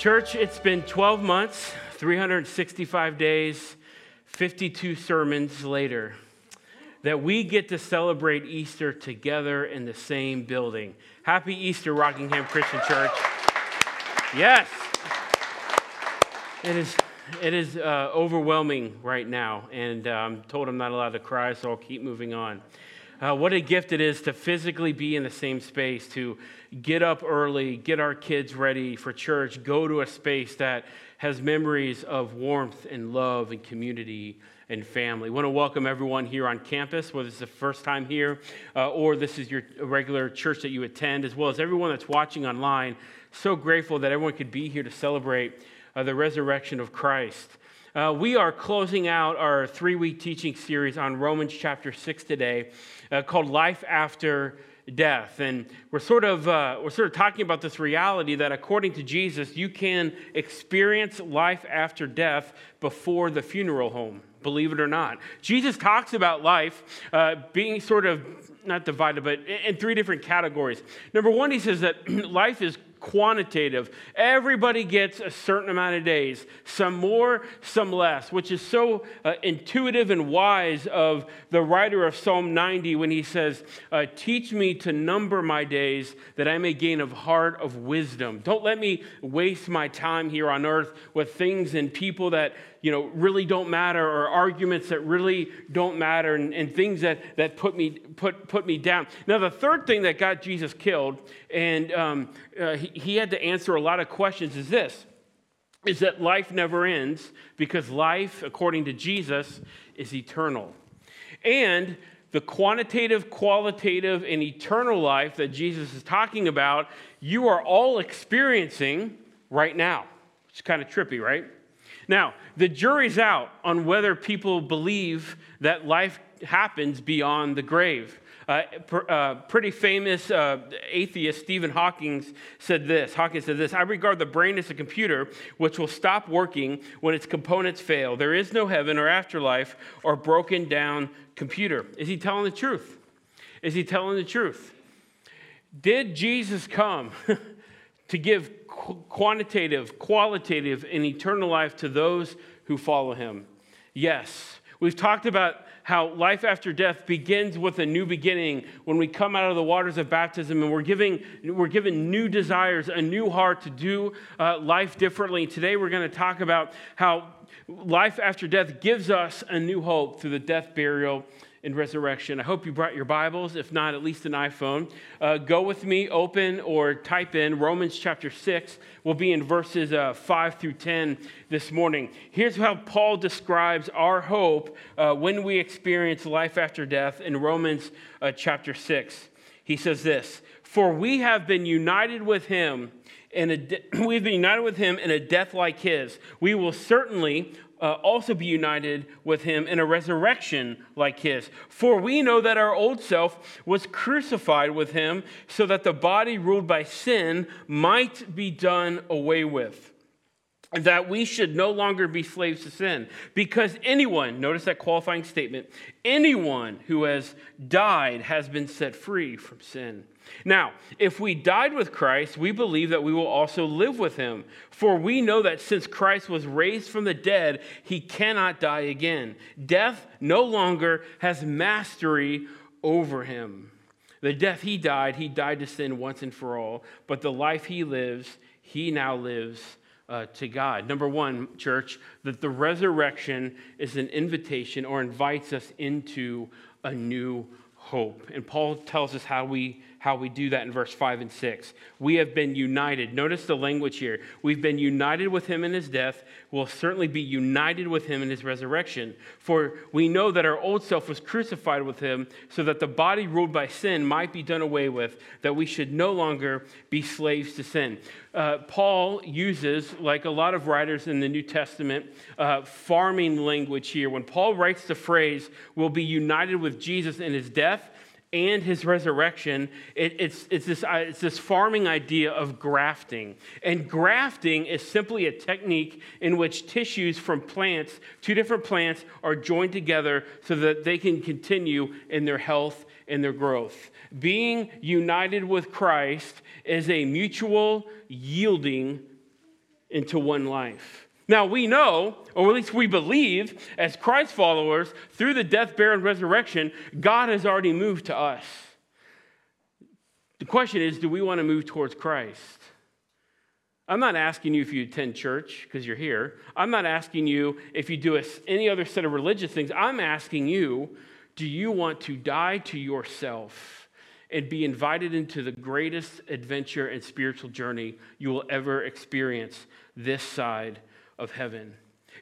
Church, it's been 12 months, 365 days, 52 sermons later that we get to celebrate Easter together in the same building. Happy Easter, Rockingham Christian Church. Yes. It is, it is uh, overwhelming right now, and uh, I'm told I'm not allowed to cry, so I'll keep moving on. Uh, what a gift it is to physically be in the same space, to get up early, get our kids ready for church, go to a space that has memories of warmth and love and community and family. I want to welcome everyone here on campus, whether it's the first time here uh, or this is your regular church that you attend, as well as everyone that's watching online. So grateful that everyone could be here to celebrate uh, the resurrection of Christ. Uh, we are closing out our three week teaching series on Romans chapter 6 today uh, called Life After Death. And we're sort, of, uh, we're sort of talking about this reality that according to Jesus, you can experience life after death before the funeral home, believe it or not. Jesus talks about life uh, being sort of not divided, but in three different categories. Number one, he says that life is quantitative. Everybody gets a certain amount of days, some more, some less, which is so uh, intuitive and wise of the writer of Psalm 90 when he says, uh, Teach me to number my days that I may gain a heart of wisdom. Don't let me waste my time here on earth with things and people that you know really don't matter or arguments that really don't matter and, and things that, that put me put put me down now the third thing that got jesus killed and um, uh, he, he had to answer a lot of questions is this is that life never ends because life according to jesus is eternal and the quantitative, qualitative, and eternal life that Jesus is talking about, you are all experiencing right now. It's kind of trippy, right? Now, the jury's out on whether people believe that life happens beyond the grave. Uh, pr- uh, pretty famous uh, atheist Stephen Hawking said this. Hawking said this I regard the brain as a computer which will stop working when its components fail. There is no heaven or afterlife or broken down computer. Is he telling the truth? Is he telling the truth? Did Jesus come to give quantitative, qualitative, and eternal life to those who follow him? Yes. We've talked about how life after death begins with a new beginning when we come out of the waters of baptism and we're, giving, we're given new desires, a new heart to do uh, life differently. Today we're going to talk about how life after death gives us a new hope through the death, burial, in resurrection. I hope you brought your Bibles, if not, at least an iPhone. Uh, go with me, open or type in Romans chapter 6. We'll be in verses uh, 5 through 10 this morning. Here's how Paul describes our hope uh, when we experience life after death in Romans uh, chapter 6. He says this For we have been united with him. In a de- we've been united with him in a death like his. We will certainly uh, also be united with him in a resurrection like his. For we know that our old self was crucified with him so that the body ruled by sin might be done away with. That we should no longer be slaves to sin. Because anyone, notice that qualifying statement, anyone who has died has been set free from sin. Now, if we died with Christ, we believe that we will also live with him. For we know that since Christ was raised from the dead, he cannot die again. Death no longer has mastery over him. The death he died, he died to sin once and for all. But the life he lives, he now lives uh, to God. Number one, church, that the resurrection is an invitation or invites us into a new hope. And Paul tells us how we how we do that in verse 5 and 6. We have been united. Notice the language here. We've been united with him in his death. We'll certainly be united with him in his resurrection. For we know that our old self was crucified with him so that the body ruled by sin might be done away with, that we should no longer be slaves to sin. Uh, Paul uses, like a lot of writers in the New Testament, uh, farming language here. When Paul writes the phrase, we'll be united with Jesus in his death, and his resurrection, it, it's, it's, this, uh, it's this farming idea of grafting. And grafting is simply a technique in which tissues from plants, two different plants, are joined together so that they can continue in their health and their growth. Being united with Christ is a mutual yielding into one life. Now, we know, or at least we believe, as Christ followers, through the death, burial, and resurrection, God has already moved to us. The question is do we want to move towards Christ? I'm not asking you if you attend church because you're here. I'm not asking you if you do any other set of religious things. I'm asking you do you want to die to yourself and be invited into the greatest adventure and spiritual journey you will ever experience this side of heaven?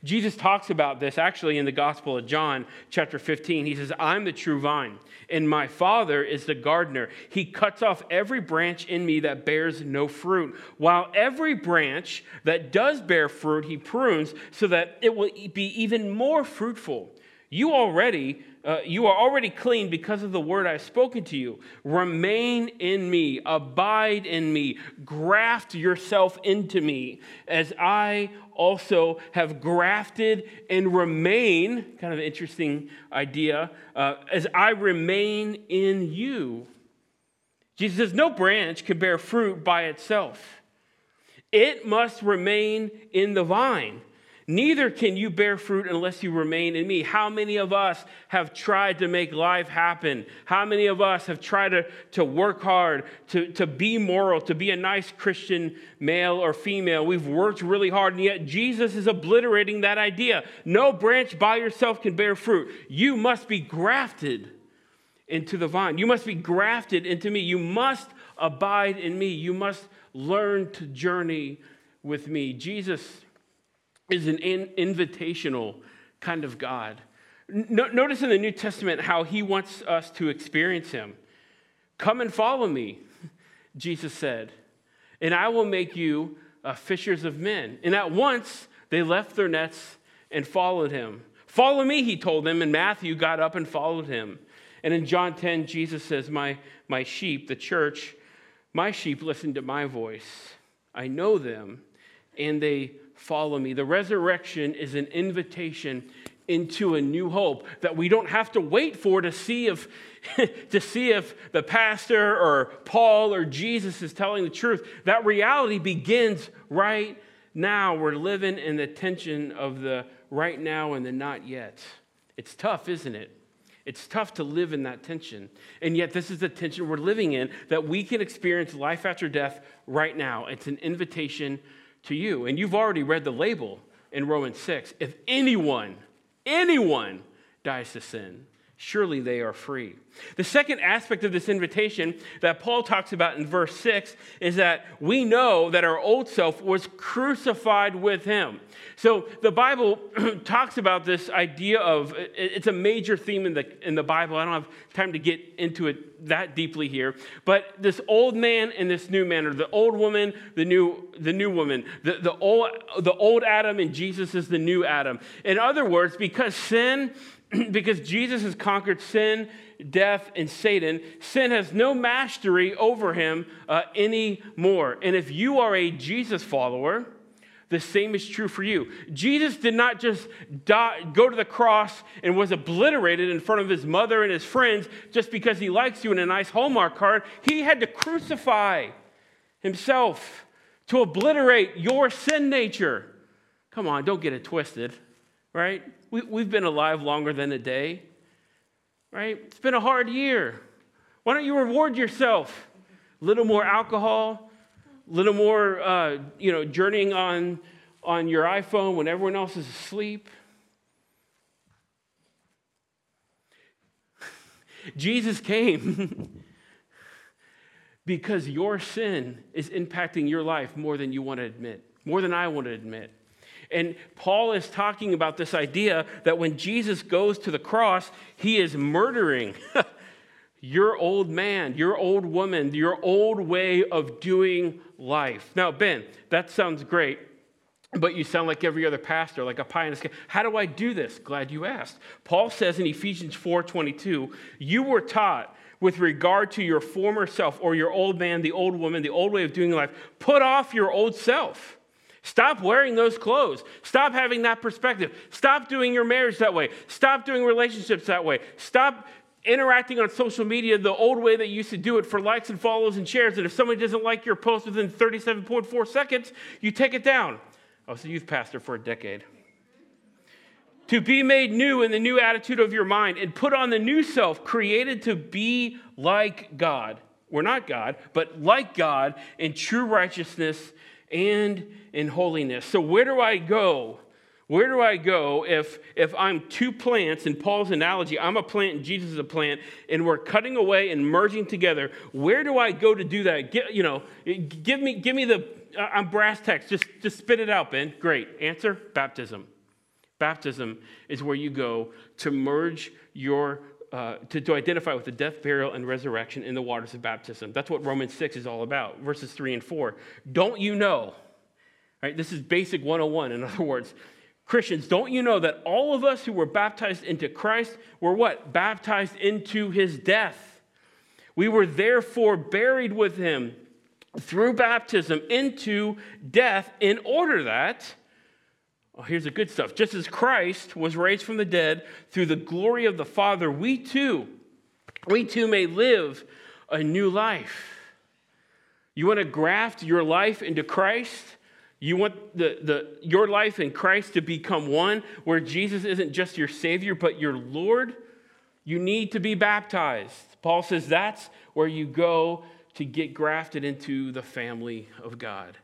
Jesus talks about this actually in the Gospel of John, chapter 15. He says, I'm the true vine, and my Father is the gardener. He cuts off every branch in me that bears no fruit, while every branch that does bear fruit, he prunes so that it will be even more fruitful. You already uh, you are already clean because of the word I've spoken to you. Remain in me, abide in me, graft yourself into me, as I also have grafted and remain. Kind of interesting idea. Uh, as I remain in you. Jesus says, No branch can bear fruit by itself, it must remain in the vine. Neither can you bear fruit unless you remain in me. How many of us have tried to make life happen? How many of us have tried to, to work hard, to, to be moral, to be a nice Christian male or female? We've worked really hard, and yet Jesus is obliterating that idea. No branch by yourself can bear fruit. You must be grafted into the vine. You must be grafted into me. You must abide in me. You must learn to journey with me. Jesus is an in- invitational kind of God. No, notice in the New Testament how he wants us to experience him. Come and follow me, Jesus said, and I will make you uh, fishers of men. And at once they left their nets and followed him. Follow me, he told them, and Matthew got up and followed him. And in John 10, Jesus says, My, my sheep, the church, my sheep listen to my voice. I know them, and they follow me. The resurrection is an invitation into a new hope that we don't have to wait for to see if to see if the pastor or Paul or Jesus is telling the truth. That reality begins right now. We're living in the tension of the right now and the not yet. It's tough, isn't it? It's tough to live in that tension. And yet, this is the tension we're living in that we can experience life after death right now. It's an invitation to you. And you've already read the label in Romans 6. If anyone, anyone dies to sin, surely they are free. The second aspect of this invitation that Paul talks about in verse 6 is that we know that our old self was crucified with him. So the Bible talks about this idea of it's a major theme in the, in the Bible. I don't have time to get into it that deeply here. But this old man and this new man, or the old woman, the new, the new woman, the, the, old, the old Adam and Jesus is the new Adam. In other words, because sin because Jesus has conquered sin, death, and Satan, sin has no mastery over him uh, anymore. And if you are a Jesus follower, the same is true for you. Jesus did not just die, go to the cross and was obliterated in front of his mother and his friends just because he likes you in a nice Hallmark card. He had to crucify himself to obliterate your sin nature. Come on, don't get it twisted, right? We, we've been alive longer than a day, right? It's been a hard year. Why don't you reward yourself? A little more alcohol, a little more, uh, you know, journeying on, on your iPhone when everyone else is asleep. Jesus came because your sin is impacting your life more than you want to admit, more than I want to admit. And Paul is talking about this idea that when Jesus goes to the cross, he is murdering your old man, your old woman, your old way of doing life. Now, Ben, that sounds great. But you sound like every other pastor, like a pie in the sky. How do I do this? Glad you asked. Paul says in Ephesians 4:22, you were taught with regard to your former self or your old man, the old woman, the old way of doing life, put off your old self Stop wearing those clothes. Stop having that perspective. Stop doing your marriage that way. Stop doing relationships that way. Stop interacting on social media the old way that you used to do it for likes and follows and shares. And if somebody doesn't like your post within 37.4 seconds, you take it down. Oh, I was a youth pastor for a decade. To be made new in the new attitude of your mind and put on the new self, created to be like God. We're not God, but like God in true righteousness and in holiness. So, where do I go? Where do I go if, if I'm two plants, in Paul's analogy, I'm a plant and Jesus is a plant, and we're cutting away and merging together? Where do I go to do that? Get, you know, give me, give me the, uh, I'm brass text. Just, just spit it out, Ben. Great. Answer baptism. Baptism is where you go to merge your uh, to, to identify with the death, burial, and resurrection in the waters of baptism. That's what Romans 6 is all about, verses 3 and 4. Don't you know? Right, this is basic 101, in other words. Christians, don't you know that all of us who were baptized into Christ were what? Baptized into his death. We were therefore buried with him through baptism into death in order that Oh, here's the good stuff. Just as Christ was raised from the dead through the glory of the Father, we too, we too may live a new life. You want to graft your life into Christ? You want the, the, your life in Christ to become one where Jesus isn't just your Savior, but your Lord? You need to be baptized. Paul says that's where you go to get grafted into the family of God.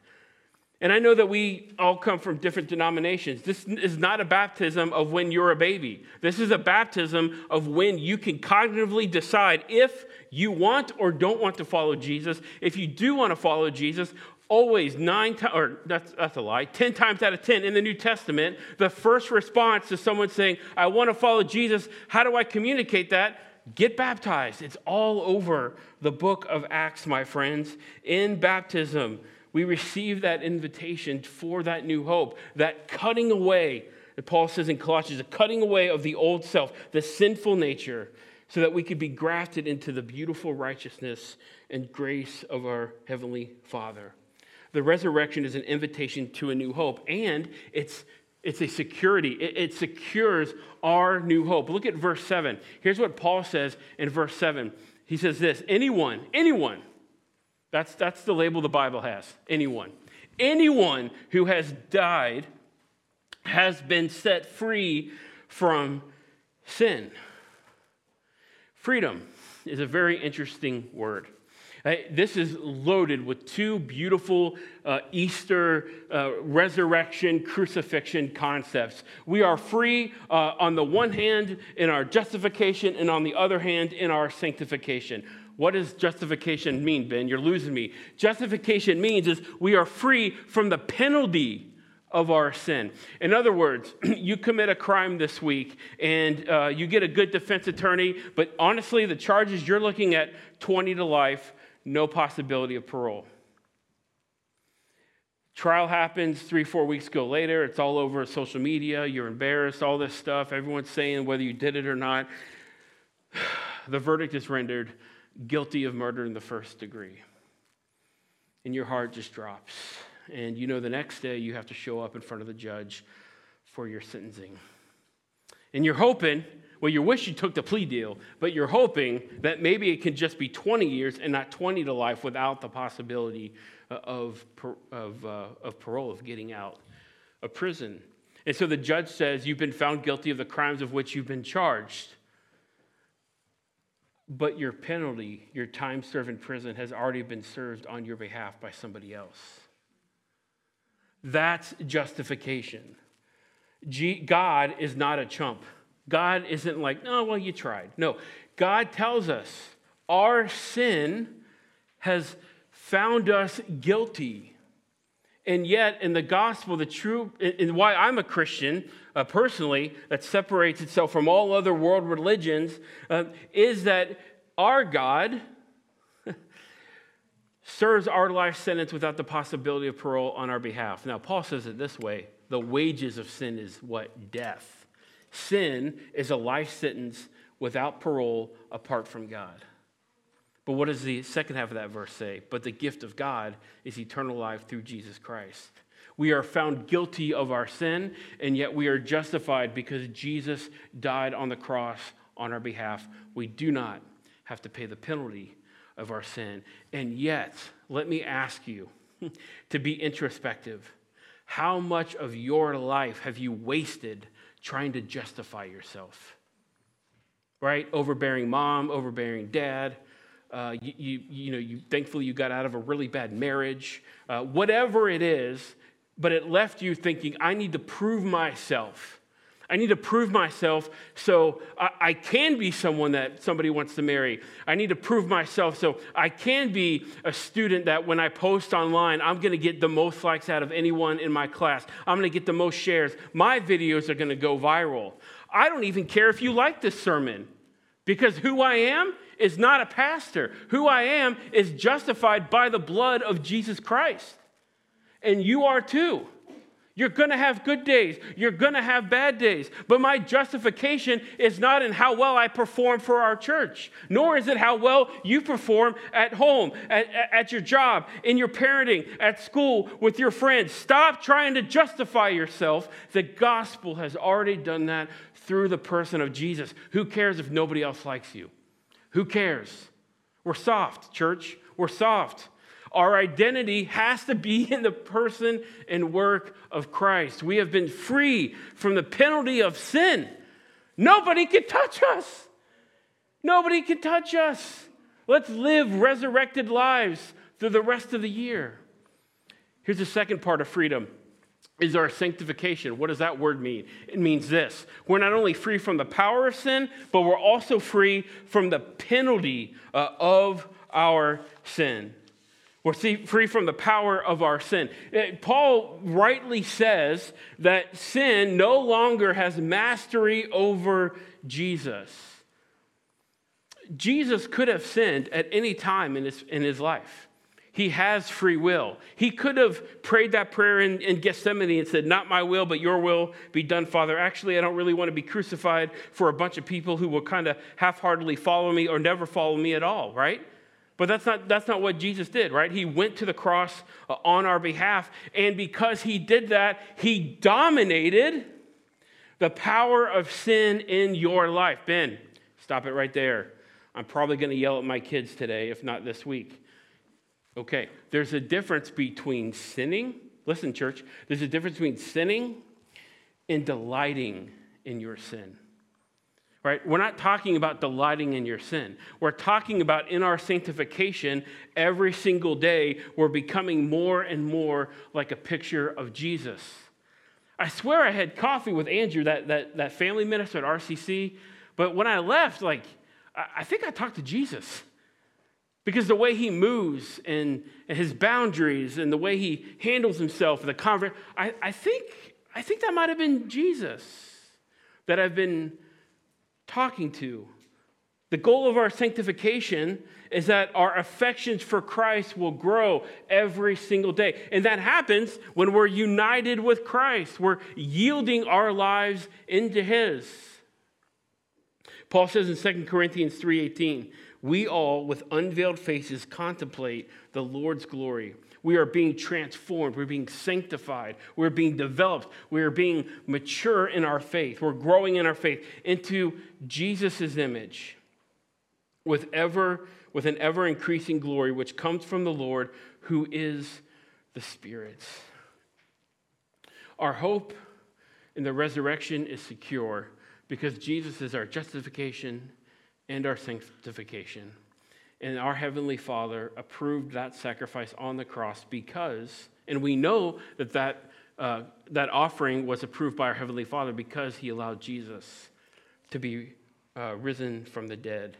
And I know that we all come from different denominations. This is not a baptism of when you're a baby. This is a baptism of when you can cognitively decide if you want or don't want to follow Jesus. If you do want to follow Jesus, always nine times, or that's, that's a lie, 10 times out of 10 in the New Testament, the first response to someone saying, I want to follow Jesus, how do I communicate that? Get baptized. It's all over the book of Acts, my friends. In baptism, we receive that invitation for that new hope, that cutting away, that Paul says in Colossians, a cutting away of the old self, the sinful nature, so that we could be grafted into the beautiful righteousness and grace of our Heavenly Father. The resurrection is an invitation to a new hope, and it's it's a security. It, it, secures our new hope. Look at verse 7. Here's what Paul says in verse 7. He says this Anyone, anyone, that's, that's the label the Bible has anyone. Anyone who has died has been set free from sin. Freedom is a very interesting word. This is loaded with two beautiful uh, Easter uh, resurrection crucifixion concepts. We are free uh, on the one hand in our justification, and on the other hand in our sanctification. What does justification mean, Ben? You're losing me. Justification means is we are free from the penalty of our sin. In other words, you commit a crime this week and uh, you get a good defense attorney, but honestly, the charges you're looking at 20 to life, no possibility of parole. Trial happens three, four weeks go later. It's all over social media. You're embarrassed, all this stuff. Everyone's saying whether you did it or not. The verdict is rendered guilty of murder in the first degree. And your heart just drops. And you know the next day you have to show up in front of the judge for your sentencing. And you're hoping, well, you wish you took the plea deal, but you're hoping that maybe it can just be 20 years and not 20 to life without the possibility uh, of, of, uh, of parole, of getting out of prison. And so the judge says, You've been found guilty of the crimes of which you've been charged but your penalty, your time served in prison, has already been served on your behalf by somebody else. That's justification. God is not a chump. God isn't like, oh, well, you tried. No, God tells us our sin has found us guilty. And yet, in the gospel, the true, and why I'm a Christian uh, personally, that separates itself from all other world religions, uh, is that our God serves our life sentence without the possibility of parole on our behalf. Now, Paul says it this way the wages of sin is what? Death. Sin is a life sentence without parole apart from God. But what does the second half of that verse say? But the gift of God is eternal life through Jesus Christ. We are found guilty of our sin, and yet we are justified because Jesus died on the cross on our behalf. We do not have to pay the penalty of our sin. And yet, let me ask you to be introspective. How much of your life have you wasted trying to justify yourself? Right? Overbearing mom, overbearing dad. Uh, you, you, you, know, you thankfully you got out of a really bad marriage. Uh, whatever it is, but it left you thinking, I need to prove myself. I need to prove myself so I, I, can be someone that somebody wants to marry. I need to prove myself so I can be a student that when I post online, I'm going to get the most likes out of anyone in my class. I'm going to get the most shares. My videos are going to go viral. I don't even care if you like this sermon because who I am is not a pastor. Who I am is justified by the blood of Jesus Christ. And you are too. You're going to have good days. You're going to have bad days. But my justification is not in how well I perform for our church, nor is it how well you perform at home, at, at your job, in your parenting, at school, with your friends. Stop trying to justify yourself. The gospel has already done that through the person of Jesus. Who cares if nobody else likes you? Who cares? We're soft, church. We're soft. Our identity has to be in the person and work of Christ. We have been free from the penalty of sin. Nobody can touch us. Nobody can touch us. Let's live resurrected lives through the rest of the year. Here's the second part of freedom is our sanctification. What does that word mean? It means this. We're not only free from the power of sin, but we're also free from the penalty uh, of our sin. We're free from the power of our sin. Uh, Paul rightly says that sin no longer has mastery over Jesus. Jesus could have sinned at any time in his, in his life. He has free will. He could have prayed that prayer in, in Gethsemane and said, Not my will, but your will be done, Father. Actually, I don't really want to be crucified for a bunch of people who will kind of half heartedly follow me or never follow me at all, right? But that's not, that's not what Jesus did, right? He went to the cross uh, on our behalf. And because he did that, he dominated the power of sin in your life. Ben, stop it right there. I'm probably going to yell at my kids today, if not this week. Okay, there's a difference between sinning. Listen, church, there's a difference between sinning and delighting in your sin right? We're not talking about delighting in your sin. We're talking about in our sanctification, every single day, we're becoming more and more like a picture of Jesus. I swear I had coffee with Andrew, that, that, that family minister at RCC, but when I left, like, I, think I talked to Jesus. Because the way he moves and, and his boundaries and the way he handles himself, in the convert, I, I, think, I think that might have been Jesus that I've been talking to. The goal of our sanctification is that our affections for Christ will grow every single day. And that happens when we're united with Christ. We're yielding our lives into his. Paul says in 2 Corinthians 3:18, "We all with unveiled faces contemplate the Lord's glory." We are being transformed. We're being sanctified. We're being developed. We're being mature in our faith. We're growing in our faith into Jesus' image with, ever, with an ever increasing glory, which comes from the Lord, who is the Spirit. Our hope in the resurrection is secure because Jesus is our justification and our sanctification. And our Heavenly Father approved that sacrifice on the cross because, and we know that that, uh, that offering was approved by our Heavenly Father because He allowed Jesus to be uh, risen from the dead.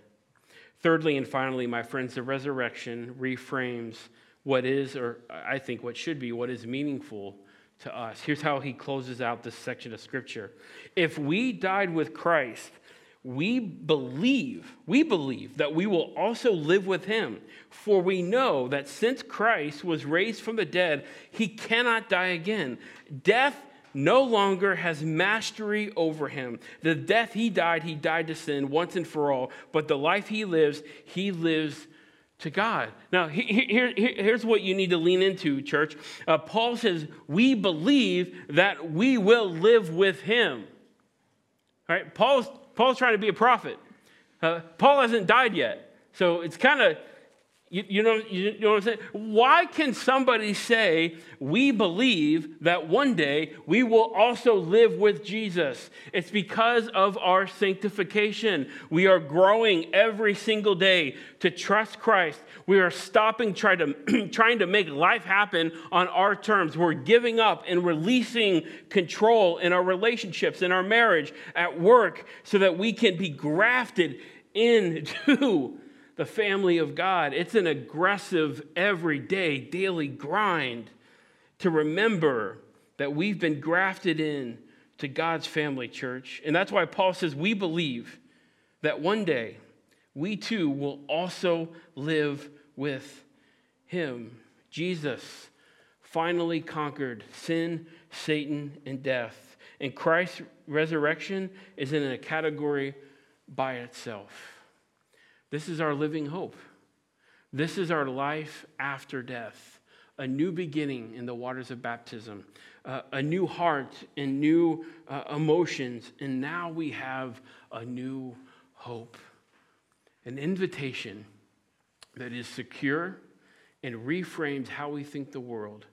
Thirdly and finally, my friends, the resurrection reframes what is, or I think what should be, what is meaningful to us. Here's how he closes out this section of scripture. If we died with Christ, we believe, we believe that we will also live with him. For we know that since Christ was raised from the dead, he cannot die again. Death no longer has mastery over him. The death he died, he died to sin once and for all. But the life he lives, he lives to God. Now, here, here, here's what you need to lean into, church. Uh, Paul says, We believe that we will live with him. All right, Paul's Paul's trying to be a prophet. Uh, Paul hasn't died yet. So it's kind of You, you, know, you know what I'm saying? Why can somebody say, we believe that one day we will also live with Jesus? It's because of our sanctification. We are growing every single day to trust Christ. We are stopping trying to, trying to make life happen on our terms. We're giving up and releasing control in our relationships, in our marriage, at work, so that we can be grafted into the family of God. It's an aggressive, everyday, daily grind to remember that we've been grafted in to God's family, church. And that's why Paul says we believe that one day we too will also live with him. Jesus finally conquered sin, Satan, and death. And Christ's resurrection is in a category by itself. This is our living hope. This is our life after death, a new beginning in the waters of baptism, uh, a new heart and new uh, emotions, and now we have a new hope. An invitation that is secure and reframes how we think the world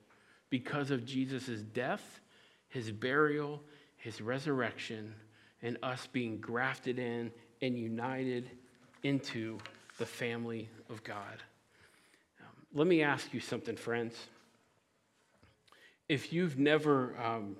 because of Jesus' death, his burial, his resurrection, and us being grafted in and united into the family of God. Um, let me ask you something, friends. If you've never um,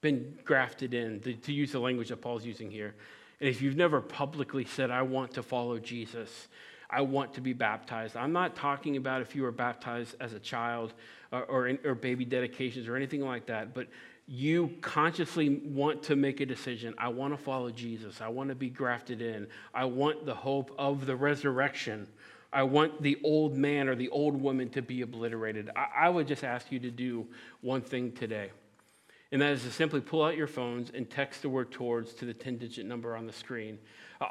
been grafted in, to, to use the language that Paul's using here, and if you've never publicly said, I want to follow Jesus, I want to be baptized. I'm not talking about if you were baptized as a child or, or, or, baby dedications or anything like that, but you consciously want to make a decision. I want to follow Jesus. I want to be grafted in. I want the hope of the resurrection. I want the old man or the old woman to be obliterated. I, would just ask you to do one thing today. And that is to simply pull out your phones and text the word towards to the 10 digit number on the screen.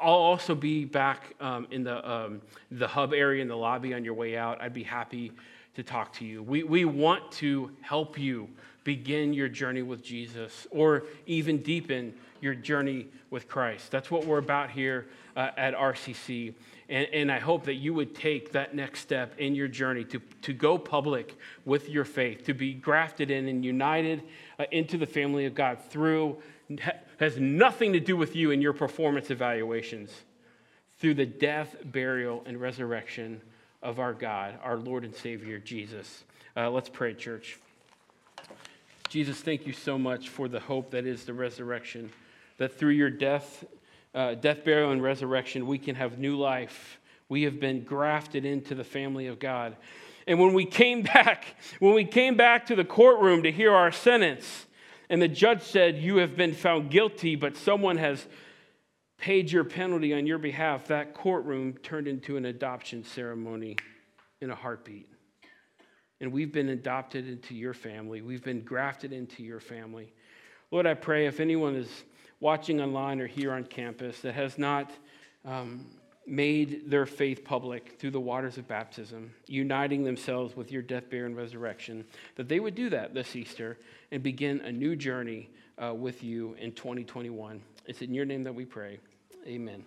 I'll also be back um, in the, um, the hub area in the lobby on your way out. I'd be happy to talk to you. We, we want to help you begin your journey with Jesus or even deepen your journey with Christ. That's what we're about here uh, at RCC. And, and I hope that you would take that next step in your journey to, to go public with your faith, to be grafted in and united uh, into the family of God through, has nothing to do with you and your performance evaluations, through the death, burial, and resurrection of our God, our Lord and Savior, Jesus. Uh, let's pray, church. Jesus, thank you so much for the hope that is the resurrection, that through your death, uh, death, burial, and resurrection, we can have new life. We have been grafted into the family of God. And when we came back, when we came back to the courtroom to hear our sentence, and the judge said, You have been found guilty, but someone has paid your penalty on your behalf, that courtroom turned into an adoption ceremony in a heartbeat and we've been adopted into your family. We've been grafted into your family. Lord, I pray if anyone is watching online or here on campus that has not um, made their faith public through the waters of baptism, uniting themselves with your death, burial, and resurrection, that they would do that this Easter and begin a new journey uh, with you in 2021. It's in your name that we pray. Amen.